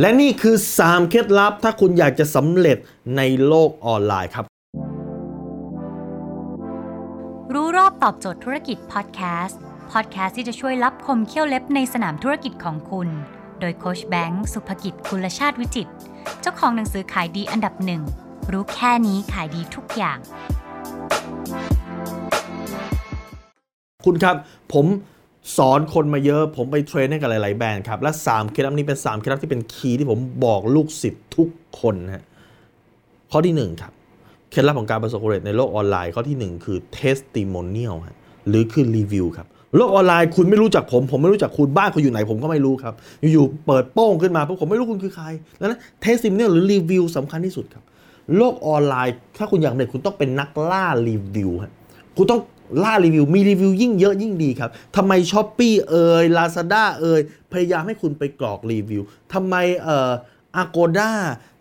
และนี่คือ 3 เคล็ดลับถ้าคุณอยากจะสำเร็จในโลกออนไลน์ครับ รู้รอบตอบโจทย์ธุรกิจพอดแคสต์พอดแคสต์ที่จะช่วยรับคมเขี้ยวเล็บในสนามธุรกิจของคุณ โดยโคชแบงค์สุภกิจคุลชาติวิจิตรเจ้าของหนังสือขายดีอันดับหนึ่งรู้แค่นี้ขายดีทุกอย่าง คุณครับผม สอนคนมาเยอะ ผมไป train ให้กับหลาย ๆ แบรนด์ครับ และ3เคล็ดลับนี้เป็น3เคล็ดลับที่เป็น key ที่ผมบอกลูกศิษย์ทุกคนฮะข้อที่ 1 ครับ เคล็ดลับของการประสบความสำเร็จในโลกออนไลน์ข้อที่ 1 คือ testimonial ฮะหรือคือรีวิวครับโลกออนไลน์คุณไม่รู้จักผม ผมไม่รู้จักคุณบ้านคุณอยู่ไหนผมก็ไม่รู้ครับ อยู่ๆเปิดโป้งขึ้นมาปุ๊บผมไม่รู้คุณคือใครแล้วนะ testimonial หรือรีวิวสำคัญที่สุดครับ โลกออนไลน์ ถ้าคุณอยากสำเร็จคุณต้องเป็นนักล่ารีวิวฮะคุณต้อง ล่ารีวิว มีรีวิวยิ่งเยอะยิ่งดีครับทำไม Shopee เอยลาซาด้าเอยพยายามให้คุณไปกรอกรีวิวทำไมเอ่อ Agoda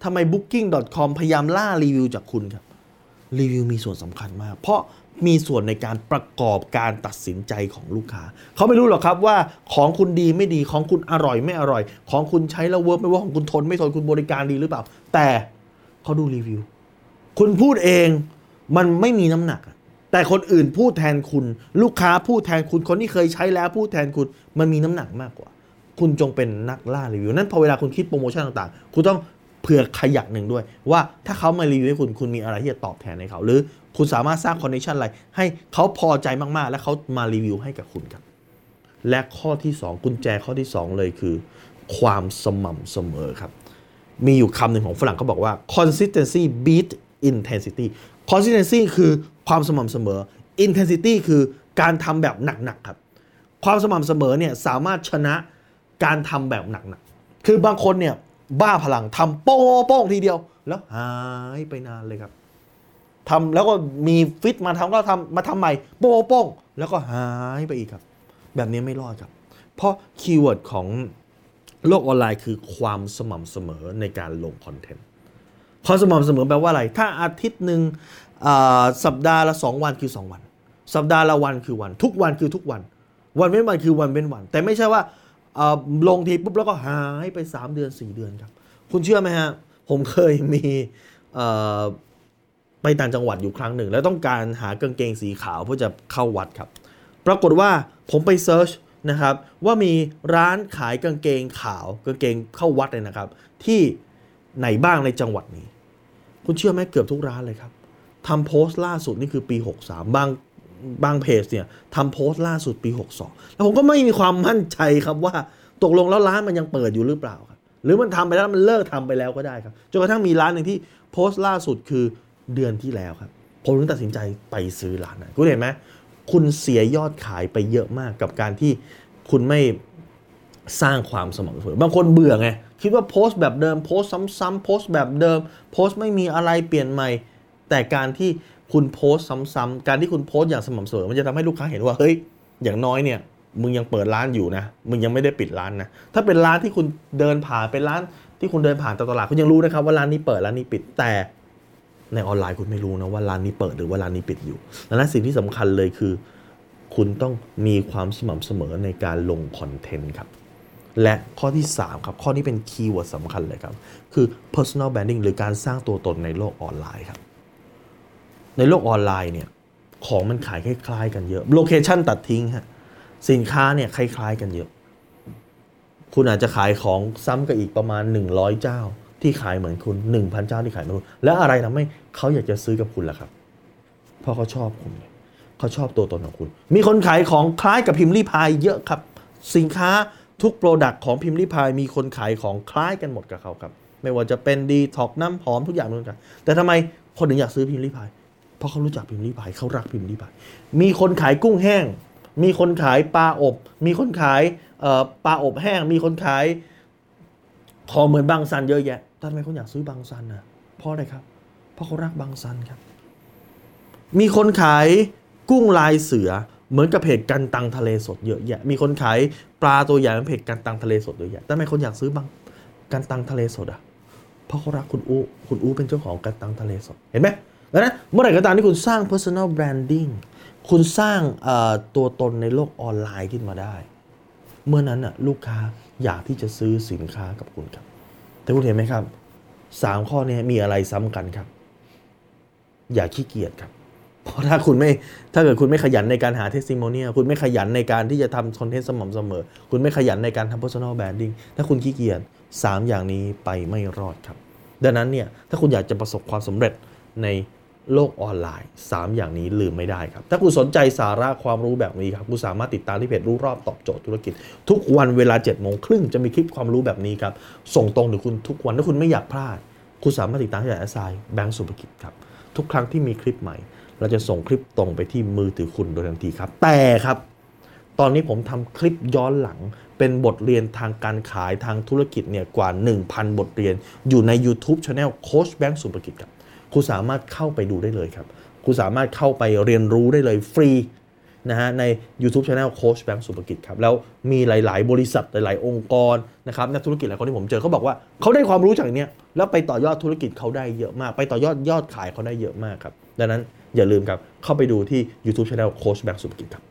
ทำไม booking.com พยายามล่ารีวิวจากคุณครับ รีวิวมีส่วนสำคัญมาก เพราะมีส่วนในการประกอบการตัดสินใจของลูกค้า เขาไม่รู้หรอกครับว่าของคุณดีไม่ดีของคุณอร่อยไม่อร่อย ของคุณใช้แล้ว work ไหมของคุณทนไม่ทนคุณบริการดีหรือเปล่า แต่เขาดูรีวิว คุณพูดเองมันไม่มีน้ำหนักอะ แต่คนอื่นพูดแทนคุณ ลูกค้าพูดแทนคุณคนที่เคยใช้แล้วพูดแทนคุณมันมีน้ำหนักมากกว่า คุณจงเป็นนักล่ารีวิว นั้นพอเวลาคุณคิดโปรโมชั่นต่างๆ คุณต้องเผื่อขยักหนึ่งด้วย ว่าถ้าเขามารีวิวให้คุณคุณมีอะไรที่จะตอบแทนให้เขา หรือคุณสามารถสร้างคอนเนคชั่นอะไรให้เขาพอใจมากๆ และเขามารีวิวให้กับคุณครับและข้อที่ 2 กุญแจข้อที่ 2 เลยคือ ความสม่ำเสมอครับ มีอยู่คำหนึ่งของฝรั่งเขาบอกว่า consistency beat intensity consistency คือ ความสม่ำเสมอ intensity คือการทำแบบหนักๆครับ ความสม่ำเสมอเนี่ยสามารถชนะการทำแบบหนักๆ คือบางคนเนี่ยบ้าพลังทำโป้งโป้งทีเดียว แล้วหายไปนานเลยครับทำแล้วก็มีฟิตมาทำก็ทำมาทำใหม่โป้งโป้งแล้วก็หายไปอีกครับ แบบนี้ไม่รอดครับ เพราะ keyword ของโลกออนไลน์คือความสม่ำเสมอในการลง content ความสม่ำเสมอแปลว่าอะไร ถ้าอาทิตย์หนึ่ง สัปดาห์ละ 2 วันคือ 2 วัน สัปดาห์ละวันคือวัน ทุกวันคือทุกวัน วันเว้นวันคือวันเว้นวัน แต่ไม่ใช่ว่าลงทีปุ๊บแล้วก็หายไป 3 เดือน 4 เดือนครับ คุณเชื่อไหมฮะ ผมเคยมีไปต่างจังหวัดอยู่ครั้งหนึ่ง แล้วต้องการหากางเกงสีขาวเพื่อจะเข้าวัดครับ ปรากฏว่าผมไปเซิร์ชนะครับว่ามีร้านขายกางเกงขาวกางเกงเข้าวัดเลยนะครับ ที่ไหนบ้างในจังหวัดนี้ คุณเชื่อไหมเกือบทุกร้านเลยครับ ทำโพสต์ล่าสุดนี่คือปี 63 บางบางเพจเนี่ยทำโพสต์ล่าสุดปี 62 แล้วผมก็ไม่มีความมั่นใจครับว่าตกลงแล้วร้านมันยังเปิดอยู่หรือเปล่าครับ หรือมันทำไปแล้วมันเลิกทำไปแล้วก็ได้ครับจนกระทั่งมีร้านหนึ่งที่โพสต์ล่าสุดคือเดือนที่แล้วครับผมถึงตัดสินใจไปซื้อร้านนั้นคุณเห็นไหมคุณเสียยอดขายไปเยอะมากกับการที่คุณไม่สร้างความสม่ำเสมอบางคนเบื่อไงคิดว่าโพสต์แบบเดิมโพสต์ซ้ำๆโพสต์แบบเดิม โพสต์ไม่มีอะไรเปลี่ยนใหม่ แต่การที่คุณโพสต์ซ้ำๆการที่คุณโพสต์อย่างสม่ำเสมอมันจะทำให้ลูกค้าเห็นว่าเฮ้ยอย่างน้อยเนี่ยมึงยังเปิดร้านอยู่นะ มึงยังไม่ได้ปิดร้านนะ ถ้าเป็นร้านที่คุณเดินผ่านเป็นร้านที่คุณเดินผ่านตลาดคุณยังรู้นะครับว่าร้านนี้เปิดร้านนี้ปิดแต่ในออนไลน์คุณไม่รู้นะว่าร้านนี้เปิดหรือว่าร้านนี้ปิดอยู่ดังนั้นสิ่งที่สำคัญเลยคือ คุณต้องมีความสม่ำเสมอในการลง content ครับ และข้อที่ 3 ครับ ข้อนี้เป็น keyword สำคัญเลยครับ คือ personal branding หรือการสร้างตัวตนในโลกออนไลน์ครับ ในโลกออนไลน์เนี่ยของมันขายคล้าย ๆ กันเยอะ location ตัดทิ้งฮะสินค้าเนี่ยคล้าย ๆ กันเยอะ คุณอาจจะขายของซ้ำกับอีกประมาณ 100 เจ้า ที่ขายเหมือนคุณ 1,000 เจ้าที่ขายเหมือนคุณแล้วอะไรทำให้เขาอยากจะซื้อกับคุณล่ะครับ เพราะเขาชอบคุณไงเขาชอบตัวตนของคุณ มีคนขายของคล้ายกับพิมรี่พายเยอะครับ สินค้าทุก product ของพิมรี่พายมีคนขายของคล้ายกันหมดกับเขาครับ ไม่ว่าจะเป็นดีท็อกน้ำหอมทุกอย่างเหมือนกันแต่ทำไมคนถึงอยากซื้อพิมรี่พาย เพราะเขารู้จักพิมพ์รีพายเขารักพิมพ์รีพายมีคนขายกุ้งแห้ง มีคนขายปลาอบ มีคนขายปลาอบแห้ง มีคนขายของเหมือนบางซันเยอะแยะทำไมคนอยากซื้อบางซันนะเพราะอะไรครับ เพราะเขารักบางซันครับ มีคนขายกุ้งลายเสือเหมือนกับเพจกันตังทะเลสดเยอะแยะ มีคนขายปลาตัวใหญ่เหมือนเพจกันตังทะเลสดเยอะแยะทำไมคนอยากซื้อบางกันตังทะเลสดอะ เพราะเขารักคุณอู้คุณอู้เป็นเจ้าของกันตังทะเลสด เห็นไหม แล้วนะเมื่อไหร่ก็ตามที่คุณสร้าง personal branding คุณสร้างตัวตนในโลกออนไลน์ขึ้นมาได้ เมื่อนั้นน่ะลูกค้าอยากที่จะซื้อสินค้ากับคุณครับ แต่คุณเห็นไหมครับสามข้อนี้มีอะไรซ้ำกันครับ อย่าขี้เกียจครับเพราะถ้าคุณไม่ถ้าเกิดคุณไม่ขยันในการหา testimonial คุณไม่ขยันในการที่จะทำ content สม่ำเสมอ คุณไม่ขยันในการทำ personal branding ถ้าคุณขี้เกียจสามอย่างนี้ไปไม่รอดครับ ดังนั้นเนี่ยถ้าคุณอยากจะประสบความสำเร็จใน โลกออนไลน์ 3 อย่างนี้ลืมไม่ได้ครับ ถ้าคุณสนใจสาระความรู้แบบนี้ครับ คุณสามารถติดตามที่เพจรู้รอบตอบโจทย์ธุรกิจ ทุกวันเวลา7จ็ดโมงครึ่งจะมีคลิปความรู้แบบนี้ครับ ส่งตรงถึงคุณทุกวันถ้าคุณไม่อยากพลาด คุณสามารถติดตามที่แอสไซแบงก์สุภกิจครับ ทุกครั้งที่มีคลิปใหม่ เราจะส่งคลิปตรงไปที่มือถือคุณโดยทันทีครับ แต่ครับ ตอนนี้ผมทำคลิปย้อนหลัง เป็นบทเรียนทางการขายทางธุรกิจเนี่ยกว่า 1,000 บทเรียน อยู่ใน YouTube Channel โค้ชแบงค์สุภกิจครับ คุณสามารถเข้าไปดูได้เลยครับ คุณสามารถเข้าไปเรียนรู้ได้เลยฟรีนะฮะใน YouTube Channel โค้ชแบงค์สุภกิจครับ แล้วมีหลาย ๆ บริษัทหลาย ๆ องค์กรนะครับนักธุรกิจหลายคนที่ผมเจอเขาบอกว่าเขาได้ความรู้จากเนี้ยแล้วไปต่อยอดธุรกิจเขาได้เยอะมาก ไปต่อยอดยอดขายเขาได้เยอะมากครับ ดังนั้นอย่าลืมครับเข้าไปดูที่ YouTube Channel โค้ชแบงค์สุภกิจครับ